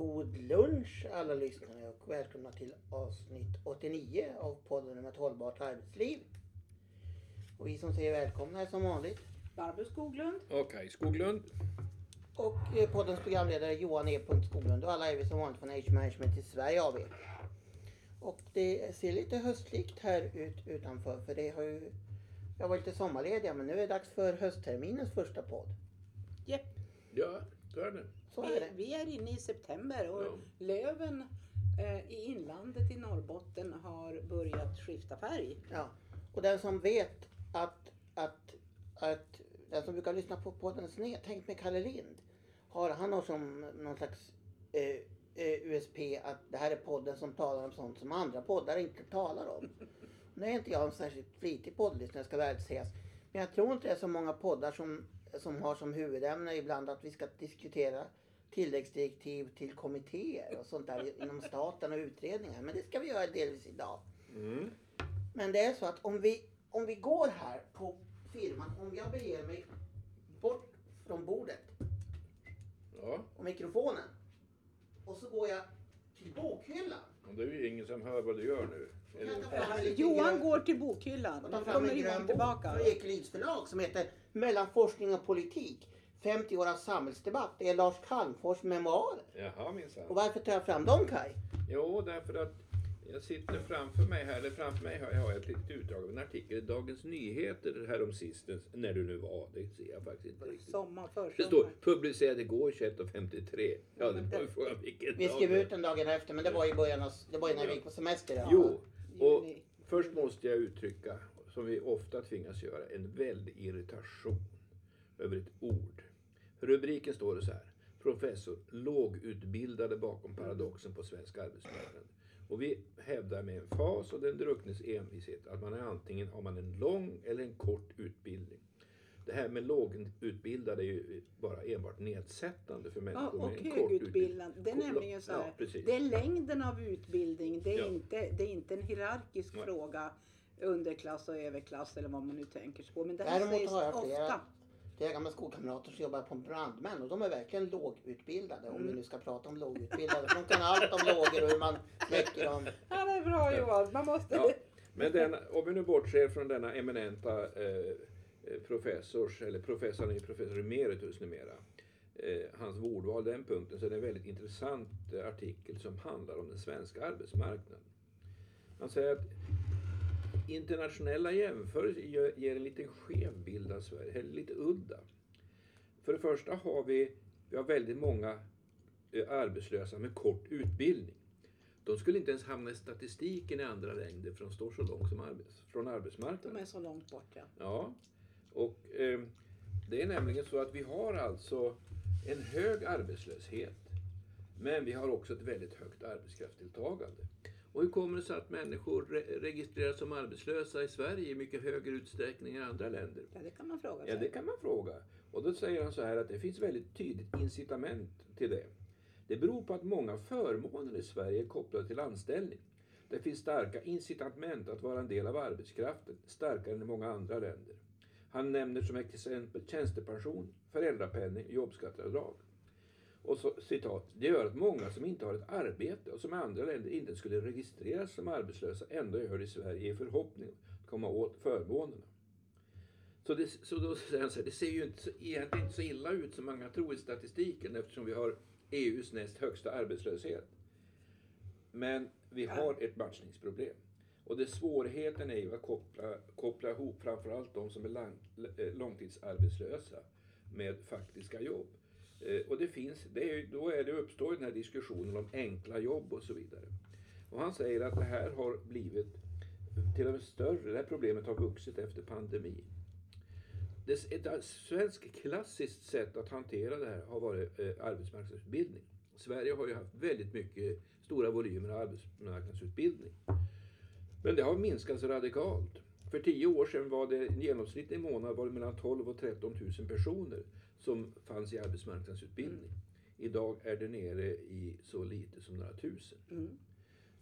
God lunch alla lyssnare och välkomna till avsnitt 89 av podden om ett hållbart arbetsliv. Och vi som säger välkomna är som vanligt Barbro Skoglund. Okej, Skoglund. och eh, poddens programledare Johan E. Skoglund och alla är vi som vanligt från Age Management i Sverige AB. Och det ser lite höstlikt här ut utanför för det har ju jag var lite sommarlediga men nu är det dags för höstterminens första podd. Jepp. Ja, så är det. Så är Vi, det. vi är inne i september och Ja. löven eh, i inlandet i Norrbotten har börjat skifta färg. Ja. Och den som vet att, att, att den som brukar lyssna på podden Snedtänkt med Kalle Lind. Har, han har som någon slags eh, eh, USP att det här är podden som talar om sånt som andra poddar inte talar om. Nu är inte jag en särskilt flitig poddlyssnare ska väl sägas. Men jag tror inte det är så många poddar som, som har som huvudämne ibland att vi ska diskutera tilläggsdirektiv till kommittéer och sånt där inom staten och utredningar. Men det ska vi göra delvis idag. Mm. Men det är så att om vi, om vi går här på firman, om jag beger mig bort från bordet Ja, och mikrofonen och så går jag till bokhyllan. det är ju ingen som hör vad du gör nu. Johan grön- går till bokhyllan. och Nu ta fram kommer en grön Johan bok tillbaka. från Ekelyds förlag som heter Mellan forskning och politik. 50 år av samhällsdebatt. Det är Lars Calmfors memoarer. jaha Och minsann. varför tar jag fram dem Kaj? Jo, därför att jag sitter framför mig här, eller framför mig har jag ett litet utdrag av en artikel i Dagens Nyheter härom sistens, när du nu var, det ser jag faktiskt inte riktigt. Sommar, Det står försommar. publicerad igår 21.53. Ja, det var ju frågan vilken Vi skrev ut den dagen efter men det var i början av, det var ju när vi gick på semester. Ja. Jo, och först måste jag uttrycka, som vi ofta tvingas göra, en väldig irritation över ett ord. Rubriken står det så här. Professor, lågutbildade bakom paradoxen på svensk arbetsmarknad. Och vi hävdar med en fas och den drucknes envishet att man är antingen har man en lång eller en kort utbildning. Det här med lågutbildade är ju bara enbart nedsättande för Ja, människor och med en kort utbildning. Det är nämligen så här. Ja, det är längden av utbildning. Det är, Ja. inte, det är inte en hierarkisk Nej. fråga. Underklass och överklass eller vad man nu tänker sig på. Men det här Däremot sägs har jag flera, ofta. flera gamla skolkamrater som jobbar på brandmän och de är verkligen lågutbildade om Mm. vi nu ska prata om lågutbildade. De kan allt om lågor och hur man släcker dem. Ja, det är bra Johan. Man måste... Ja, men den, om vi nu bortser från denna eminenta eh, eh, professors, eller professorn är ju professor emeritus numera, eh, hans ordval den punkten, så är det en väldigt intressant eh, artikel som handlar om den svenska arbetsmarknaden. Han säger att internationella jämförelser ger en lite skev bild av Sverige, eller lite udda. För det första har vi, vi har väldigt många eh, arbetslösa med kort utbildning. De skulle inte ens hamna i statistiken i andra länder för de står så långt som arbets, från De arbetsmarknaden. är så långt bort ja. Ja, och eh, det är nämligen så att vi har alltså en hög arbetslöshet. Men vi har också ett väldigt högt arbetskraftsdeltagande. Och hur kommer det sig att människor re- registreras som arbetslösa i Sverige i mycket högre utsträckning än i andra länder? Ja, det kan man fråga Ja, sig. det kan man fråga. Och då säger han så här att det finns väldigt tydligt incitament till det. Det beror på att många förmåner i Sverige är kopplade till anställning. Det finns starka incitament att vara en del av arbetskraften, starkare än i många andra länder. Han nämner som exempel tjänstepension, föräldrapenning och jobbskatteavdrag. Och så citat. Det gör att många som inte har ett arbete och som i andra länder inte skulle registreras som arbetslösa ändå gör det i Sverige i förhoppning att komma åt förmånerna. Så, det, så då säger han så här, det ser ju inte så, egentligen inte så illa ut som många tror i statistiken eftersom vi har EUs näst högsta arbetslöshet. Men vi har ett matchningsproblem. Och det svårigheten är ju att koppla, koppla ihop framförallt de som är lang, eh, långtidsarbetslösa med faktiska jobb. Eh, och det finns, det är, då är det uppstår den här diskussionen om enkla jobb och så vidare. Och han säger att det här har blivit till och med större, det här problemet har vuxit efter pandemin. Det, ett svenskt klassiskt sätt att hantera det här har varit eh, arbetsmarknadsutbildning. Sverige har ju haft väldigt mycket stora volymer av arbetsmarknadsutbildning. Men det har minskat radikalt. För tio år sedan var det en genomsnittlig månad var det mellan 12 och 13 000 personer som fanns i arbetsmarknadsutbildning. Idag är det nere i så lite som några tusen. Mm.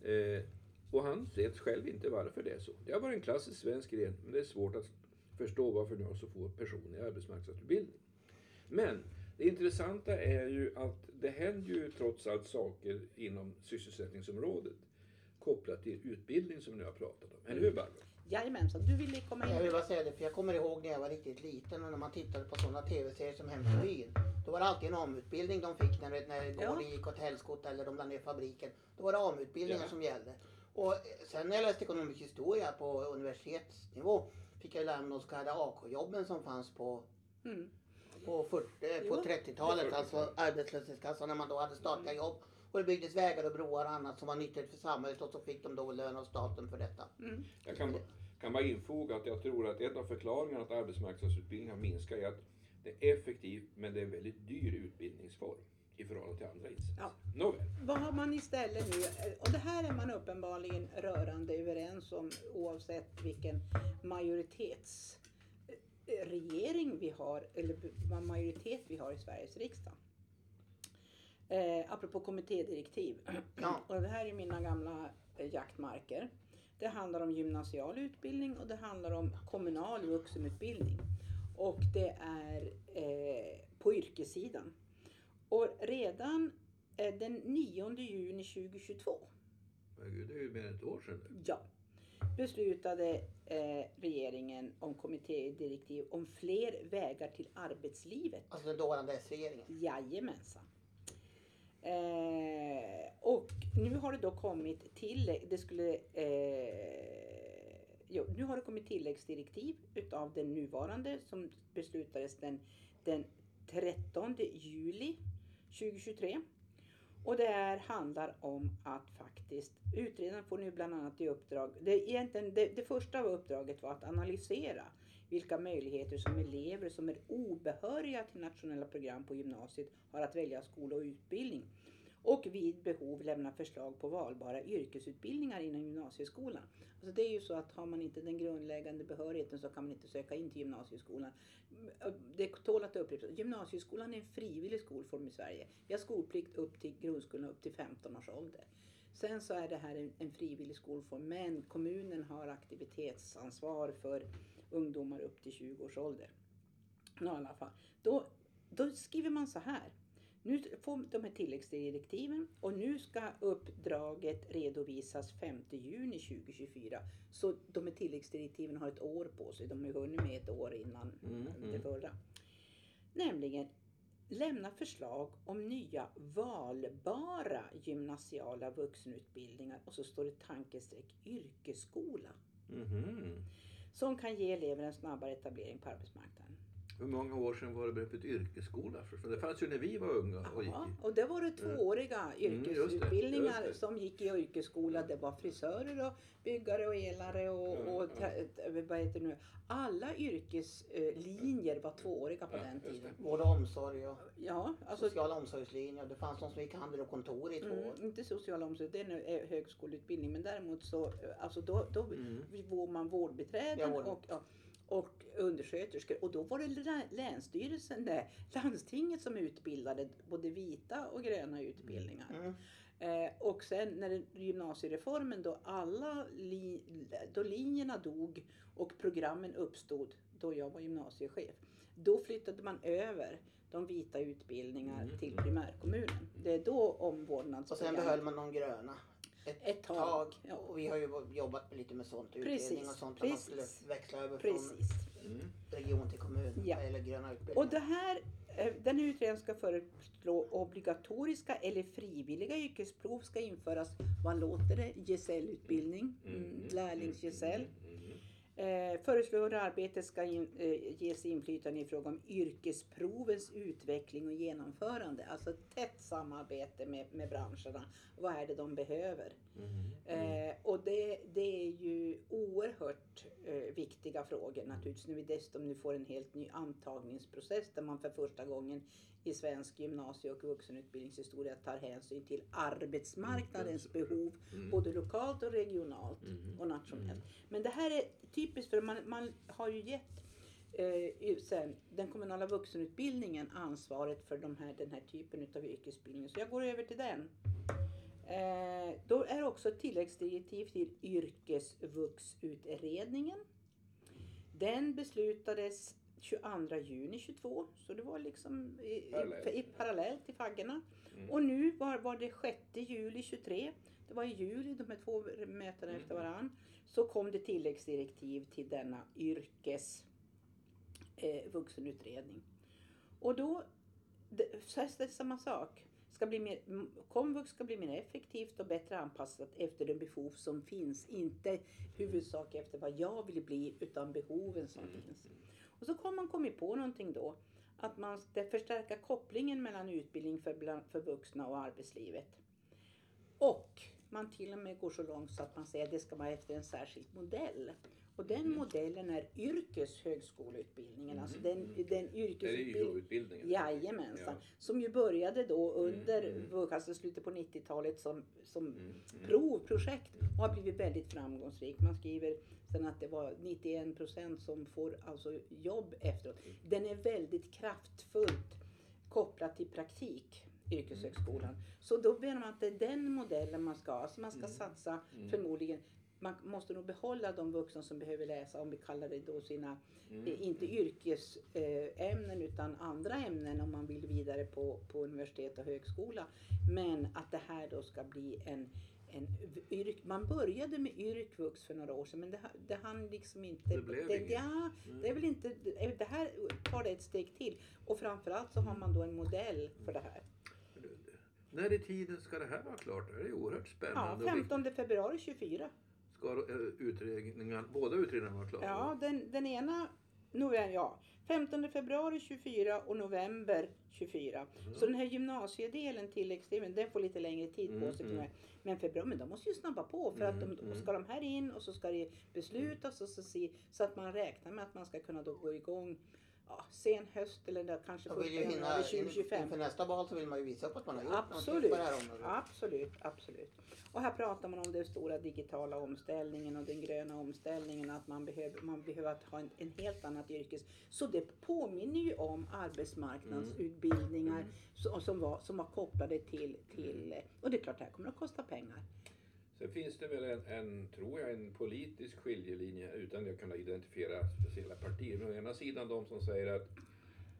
Eh, och han vet själv inte varför det är så. Det har varit en klassisk svensk gren, men det är svårt att förstå varför nu har så få personer i arbetsmarknadsutbildning. Men Det intressanta är ju att det händer ju trots allt saker inom sysselsättningsområdet kopplat till utbildning som vi nu har pratat om. Eller hur Barbro? Jajamensan, du ville komma Jag in. vill bara säga det, för jag kommer ihåg när jag var riktigt liten och när man tittade på sådana tv-serier som Hem till byn. Då var det alltid en AMU-utbildning de fick när, när Ja. gick åt helskotta eller de lade ner fabriken. Då var det AMU-utbildningen Ja. som gällde. Och eh, sen när jag läste ekonomisk historia på universitetsnivå fick jag lära mig de så kallade AK-jobben som fanns på Mm. På, 40, eh, på Jo. 30-talet, På alltså 40-talet. arbetslöshetskassan när man då hade statliga jobb. Och det byggdes vägar och broar och annat som var nyttigt för samhället och så fick de då lön av staten för detta. Mm. Jag kan, kan bara infoga att jag tror att en av förklaringarna att arbetsmarknadsutbildningen har minskat är att det är effektivt men det är en väldigt dyr utbildningsform i förhållande till andra insatser. Ja. Nåväl. Vad har man istället nu? Och det här är man uppenbarligen rörande överens om oavsett vilken majoritetsregering vi har eller vad majoritet vi har i Sveriges riksdag. Eh, apropå kommittédirektiv. Ja. Och det här är mina gamla eh, jaktmarker. Det handlar om gymnasial utbildning och det handlar om kommunal vuxenutbildning. Och det är eh, på yrkessidan. Och redan eh, den 9 juni 2022 Men gud, det är ju mer än ett år sedan ja, beslutade eh, regeringen om kommittédirektiv om fler vägar till arbetslivet. Alltså den dåvarande S-regeringen. Jajamensan. Eh, och nu har det då kommit till, det skulle, eh, jo, nu har det kommit tilläggsdirektiv utav den nuvarande som beslutades den, den 13 juli 2023. Och det här handlar om att faktiskt utredaren får nu bland annat i uppdrag, det, egentligen, det, det första uppdraget var att analysera vilka möjligheter som elever som är obehöriga till nationella program på gymnasiet har att välja skola och utbildning. Och vid behov lämna förslag på valbara yrkesutbildningar inom gymnasieskolan. Alltså det är ju så att har man inte den grundläggande behörigheten så kan man inte söka in till gymnasieskolan. Det tål att upprepas. Gymnasieskolan är en frivillig skolform i Sverige. Vi har skolplikt upp till grundskolan upp till 15 års ålder. Sen så är det här en, en frivillig skolform men kommunen har aktivitetsansvar för ungdomar upp till 20 års ålder. No, i alla fall. Då, då skriver man så här. Nu får de här tilläggsdirektiven och nu ska uppdraget redovisas 5 juni 2024. Så de här tilläggsdirektiven har ett år på sig. De har hunnit med ett år innan Mm, det mm. förra. Nämligen lämna förslag om nya valbara gymnasiala vuxenutbildningar och så står det tankestreck yrkesskola Mhm. som kan ge elever en snabbare etablering på arbetsmarknaden. Hur många år sedan var det begreppet yrkesskola? För det fanns ju när vi var unga och gick Ja, och det var det tvååriga Mm, just det, yrkesutbildningar just det. som gick i yrkesskola. Det var frisörer och byggare och elare och, Ja, och ta- vad heter det nu? Alla yrkeslinjer var tvååriga på Ja, den det. tiden. Vård och omsorg och Ja, alltså sociala omsorgslinjer. Det fanns de som gick handel och kontor i två år. Mm, inte social omsorg, det är nu är högskoleutbildning. Men däremot så, eh, alltså då, då Mm. var man vårdbiträden Ja, vård. och, ja, och undersköterskor. Och då var det lä- länsstyrelsen, nej, landstinget som utbildade både vita och gröna utbildningar. Mm. Eh, och sen när gymnasiereformen då alla li, då linjerna dog och programmen uppstod då jag var gymnasiechef. Då flyttade man över de vita utbildningar Mm. till primärkommunen. Det är då Och sen omvårdnadsprogrammet behöll man de gröna. Ett, ett tag. tag. Ja. Och vi har ju jobbat lite med sånt. Utredning Precis, och sånt. Där man skulle precis. växla över från Precis. Mm. region till kommun. Ja. Eller gröna utbildningar. Och det här, eh, den här utredningen ska föreslå obligatoriska eller frivilliga yrkesprov ska införas. Vad låter det? Gesällutbildning, mm, lärlingsgesäll. Mm. Eh, föreslår arbetet ska in, eh, ges inflytande i fråga om yrkesprovens utveckling och genomförande. Alltså tätt samarbete med, med branscherna. Vad är det de behöver? Mm. Eh, och det, det är ju viktiga frågor naturligtvis. När vi dessutom nu får en helt ny antagningsprocess där man för första gången i svensk gymnasie och vuxenutbildningshistoria tar hänsyn till arbetsmarknadens Mm. behov Mm. både lokalt och regionalt Mm. och nationellt. Men det här är typiskt för man, man har ju gett eh, sen, den kommunala vuxenutbildningen ansvaret för de här, den här typen av yrkesutbildning. Så jag går över till den. Eh, då är också ett tilläggsdirektiv till yrkesvuxutredningen. Den beslutades 22 juni 22. Så det var liksom i, Parallellt. i, i parallellt till faggorna. Mm. Och nu var, var det 6 juli 23. Det var i juli, de här två mötena Mm. efter varann. Så kom det tilläggsdirektiv till denna yrkes eh, vuxenutredning. Och då det, så är det samma sak. Ska bli mer, komvux ska bli mer effektivt och bättre anpassat efter de behov som finns. Inte huvudsak efter vad jag vill bli utan behoven som Mm. finns. Och så har man kommit på någonting då. Att man ska förstärka kopplingen mellan utbildning för, bland, för vuxna och arbetslivet. Och man till och med går så långt så att man säger att det ska vara efter en särskild modell. Och den Mhm. modellen är yrkeshögskoleutbildningen. Alltså Mhm. den, den Det är ju yrkesutbildning. utbildningen. Jajamensan. Ja. Som ju började då under Mm, alltså slutet på 90-talet som, som Mm. Mm. provprojekt och har blivit väldigt framgångsrik. Man skriver sen att det var 91 procent som får alltså jobb efteråt. Den är väldigt kraftfullt kopplad till praktik, yrkeshögskolan. Så då menar man att det är den modellen man ska ha. Alltså man ska Mm. satsa Mm. förmodligen man måste nog behålla de vuxna som behöver läsa, om vi kallar det då sina, Mm. eh, inte yrkesämnen utan andra ämnen om man vill vidare på, på universitet och högskola. Men att det här då ska bli en, en yrk, man började med yrkvux för några år sedan men det, det hann liksom inte. Det blev det, inget. ja, Mm. det är väl inte, det här tar det ett steg till. Och framförallt så har man då en modell för det här. När i tiden ska det här vara klart? Det är oerhört Ja, spännande. Och 15 februari 24. Ska eh, utredningar, båda utredningarna vara klara? Ja, den, den ena november, ja, 15 februari 24 och november 24. Så den här gymnasiedelen, tilläggsdelen, den får lite längre tid på Mm, sig. mm. Men februari, men de måste ju snabba på för att Mm, de, mm. ska de här in och så ska det beslutas och så, så att man räknar med att man ska kunna då gå igång ja, sen höst eller där kanske första januari in, 2025. inför nästa val så vill man ju visa upp att man har gjort Absolut. på det här området. Absolut, absolut. Och här pratar man om den stora digitala omställningen och den gröna omställningen. Att man behöver, man behöver att ha en, en helt annat yrkes... Så det påminner ju om arbetsmarknadsutbildningar Mm. som, som, var, som var kopplade till, till... Och det är klart, det här kommer att kosta pengar. Sen finns det väl en, en, tror jag, en politisk skiljelinje utan att kunna identifiera speciella partier. Men å ena sidan de som säger att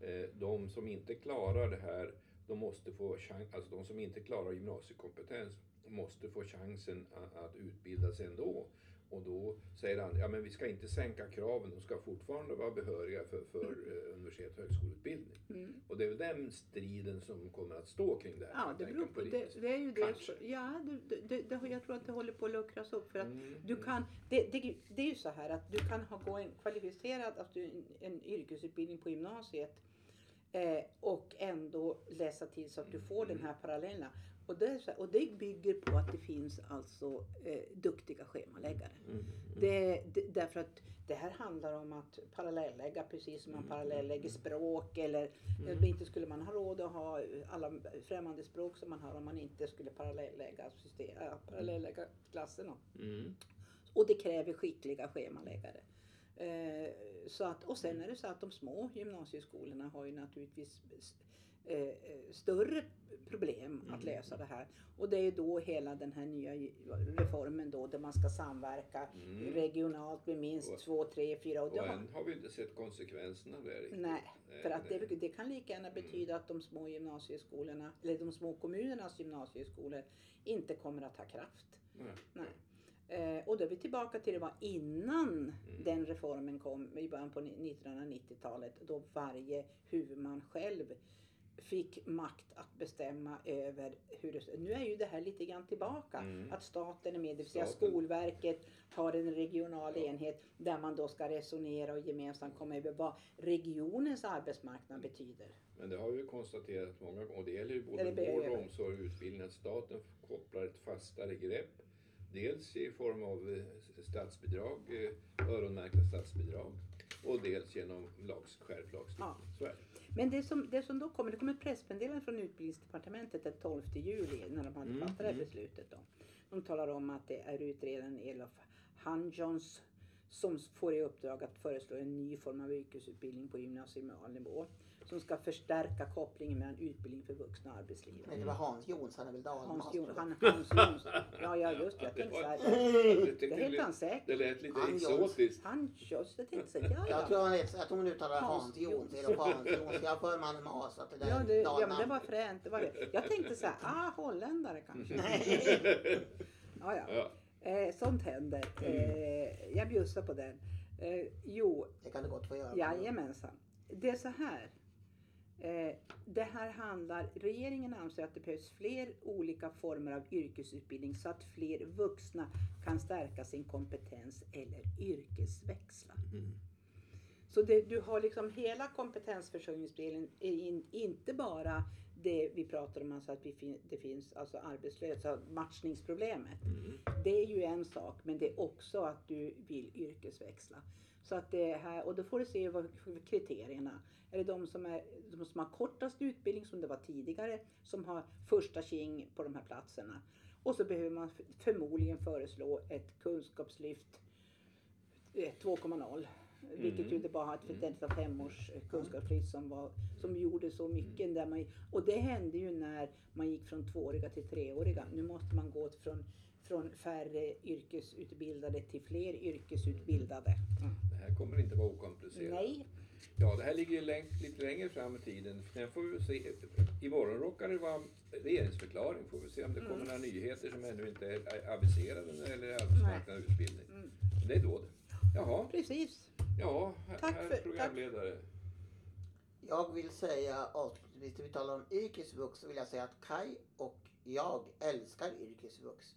eh, de som inte klarar det här, de måste få chans, alltså de som inte klarar gymnasiekompetens måste få chansen att, att utbilda sig ändå. Och då säger han, ja men vi ska inte sänka kraven, de ska fortfarande vara behöriga för, för eh, universitet och högskoleutbildning. Mm. Och det är väl den striden som kommer att stå kring det här. Ja, det beror på. Det, det är ju det. Kanske. Ja, det, det, det, jag tror att det håller på att luckras upp. För att Mm, Du mm. kan, det, det, det är ju så här att du kan ha, gå en kvalificerad alltså en, en yrkesutbildning på gymnasiet eh, och ändå läsa till så att du får den här parallella. Och det, här, och det bygger på att det finns alltså eh, duktiga schemaläggare. Mm, mm. Det, det, därför att det här handlar om att parallellägga precis som man Mm, parallellägger mm. språk eller Mm. eh, inte skulle man ha råd att ha alla främmande språk som man har om man inte skulle parallellägga, system, äh, parallellägga klasserna. Mm. Och det kräver skickliga schemaläggare. Eh, så att, och sen är det så att de små gymnasieskolorna har ju naturligtvis eh, större problem att Mm. lösa det här. Och det är då hela den här nya reformen då där man ska samverka Mm. regionalt med minst Och- två, tre, fyra. Och Och det har, än har vi inte sett konsekvenserna det riktigt. nej, för att det, nej. det kan lika gärna betyda att de små gymnasieskolorna, eller de små kommunernas gymnasieskolor inte kommer att ha kraft. Nej. Nej. Eh, och då är vi tillbaka till det var innan Mm. den reformen kom i början på ni- 1990-talet då varje huvudman själv fick makt att bestämma över hur det Nu är ju det här lite grann tillbaka. Mm. Att staten är med, det vill säga Staten. Skolverket har en regional Ja. enhet där man då ska resonera och gemensamt komma över vad regionens arbetsmarknad betyder. Men det har vi konstaterat många gånger, och det gäller ju både vård, omsorg och utbildning, att staten kopplar ett fastare grepp. Dels i form av eh, statsbidrag, eh, öronmärkta statsbidrag, och dels genom lags, skärpt lagstiftning. Ja. Men det som, det som då kommer, det kommer ett pressmeddelande från utbildningsdepartementet den 12 juli när de hade Mm, fattat det här mm. beslutet. Då. De talar om att det är utredaren Elof Hanjons som får i uppdrag att föreslå en ny form av yrkesutbildning på gymnasial nivå. Som ska förstärka kopplingen mellan utbildning för vuxna och arbetsliv. Men det var Hans Jons, han är väl Hans dalmas. Jon, han, Hans Jonsson. Ja, ja just det. Jag tänkte så här. Det, heter han säkert. det lät lite Han exotiskt. Han just jag tänkte så här, ja, Jag ja. tror han heter, jag tror hon uttalar Hans Hans Jons. Jons. Det är då Hans Jons. Jag har för mig han det där Ja, är det, ja, men det var fränt. Det var det. Jag tänkte så här, ah, holländare kanske. Nej. Ja, ja. Ja. Eh, sånt händer. Eh, jag bjussar på den. Eh, jo, Det kan du gott få göra. jajamensan. Det är så här. Eh, det här handlar, regeringen anser att det behövs fler olika former av yrkesutbildning så att fler vuxna kan stärka sin kompetens eller yrkesväxla. Mm. Så det, du har liksom hela kompetensförsörjningsdelen, in, inte bara det vi pratar om, alltså att vi det finns alltså arbetslösa, matchningsproblemet. Mm. Det är ju en sak, men det är också att du vill yrkesväxla. Så att det här, och då får du se vad kriterierna. Är det de som, är, de som har kortast utbildning som det var tidigare, som har första king på de här platserna. Och så behöver man förmodligen föreslå ett kunskapslyft eh, 2.0. Vilket Mm. ju det bara ett detta femårs eh, kunskapslyft som, var, som gjorde så mycket. Där man, och det hände ju när man gick från tvååriga till treåriga. Nu måste man gå från, från färre yrkesutbildade till fler yrkesutbildade. Det här kommer inte vara okomplicerat. Nej, Ja, det här ligger ju lite längre fram i tiden. Sen får vi se. Imorgon råkar det vara regeringsförklaring. Får vi se om det kommer Mm. några nyheter som ännu inte är aviserade när det gäller arbetsmarknad och utbildning. Mm. Det är då det. Jaha, precis. ja, här, Tack för- programledare. Jag vill säga avslutningsvis, vi talar om yrkesvux, så vill jag säga att Kai och jag älskar yrkesvux.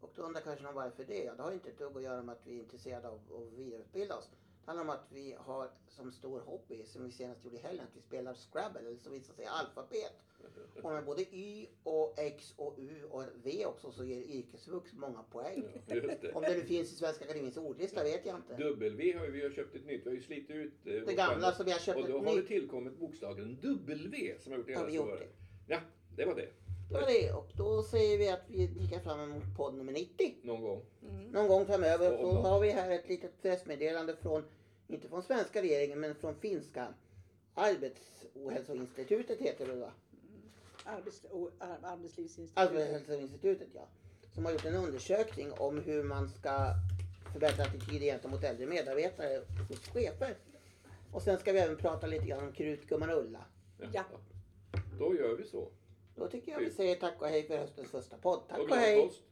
Och då undrar kanske någon varför det? Ja, det har inte ett dugg att göra med att vi är intresserade av att vidareutbilda oss. Det handlar om att vi har som stor hobby, som vi senast gjorde i helgen, att vi spelar Scrabble, eller som vissa säger alfabet. Och med både Y och X och U och V också så ger yrkesvux många poäng. Ja, det. Om det nu finns i Svenska Akademiens ordlista vet jag inte. W har ju, vi har köpt ett nytt. Vi har ju slitit ut eh, Det gamla som vi har köpt Och då har det nytt. tillkommit bokstaven W som har gjort det hela gjort svårare. det? Ja, det var det. Det var det och då säger vi att vi kikar fram emot podd nummer 90. Någon gång. Mm. Någon gång framöver Och så har vi här ett litet pressmeddelande från, inte från svenska regeringen, men från finska Arbetsohälsoinstitutet heter det va? Arbets, och, ar, arbetslivsinstitutet. Arbetshälsoinstitutet ja. Som har gjort en undersökning om hur man ska förbättra attityder gentemot äldre medarbetare hos chefer. Och sen ska vi även prata lite grann om krutgumman Ulla. Ja. Då gör vi så. Då tycker jag vi säger tack och hej för höstens första podd. Tack Och och hej! påsk.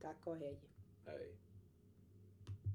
Tack och hej. Hej.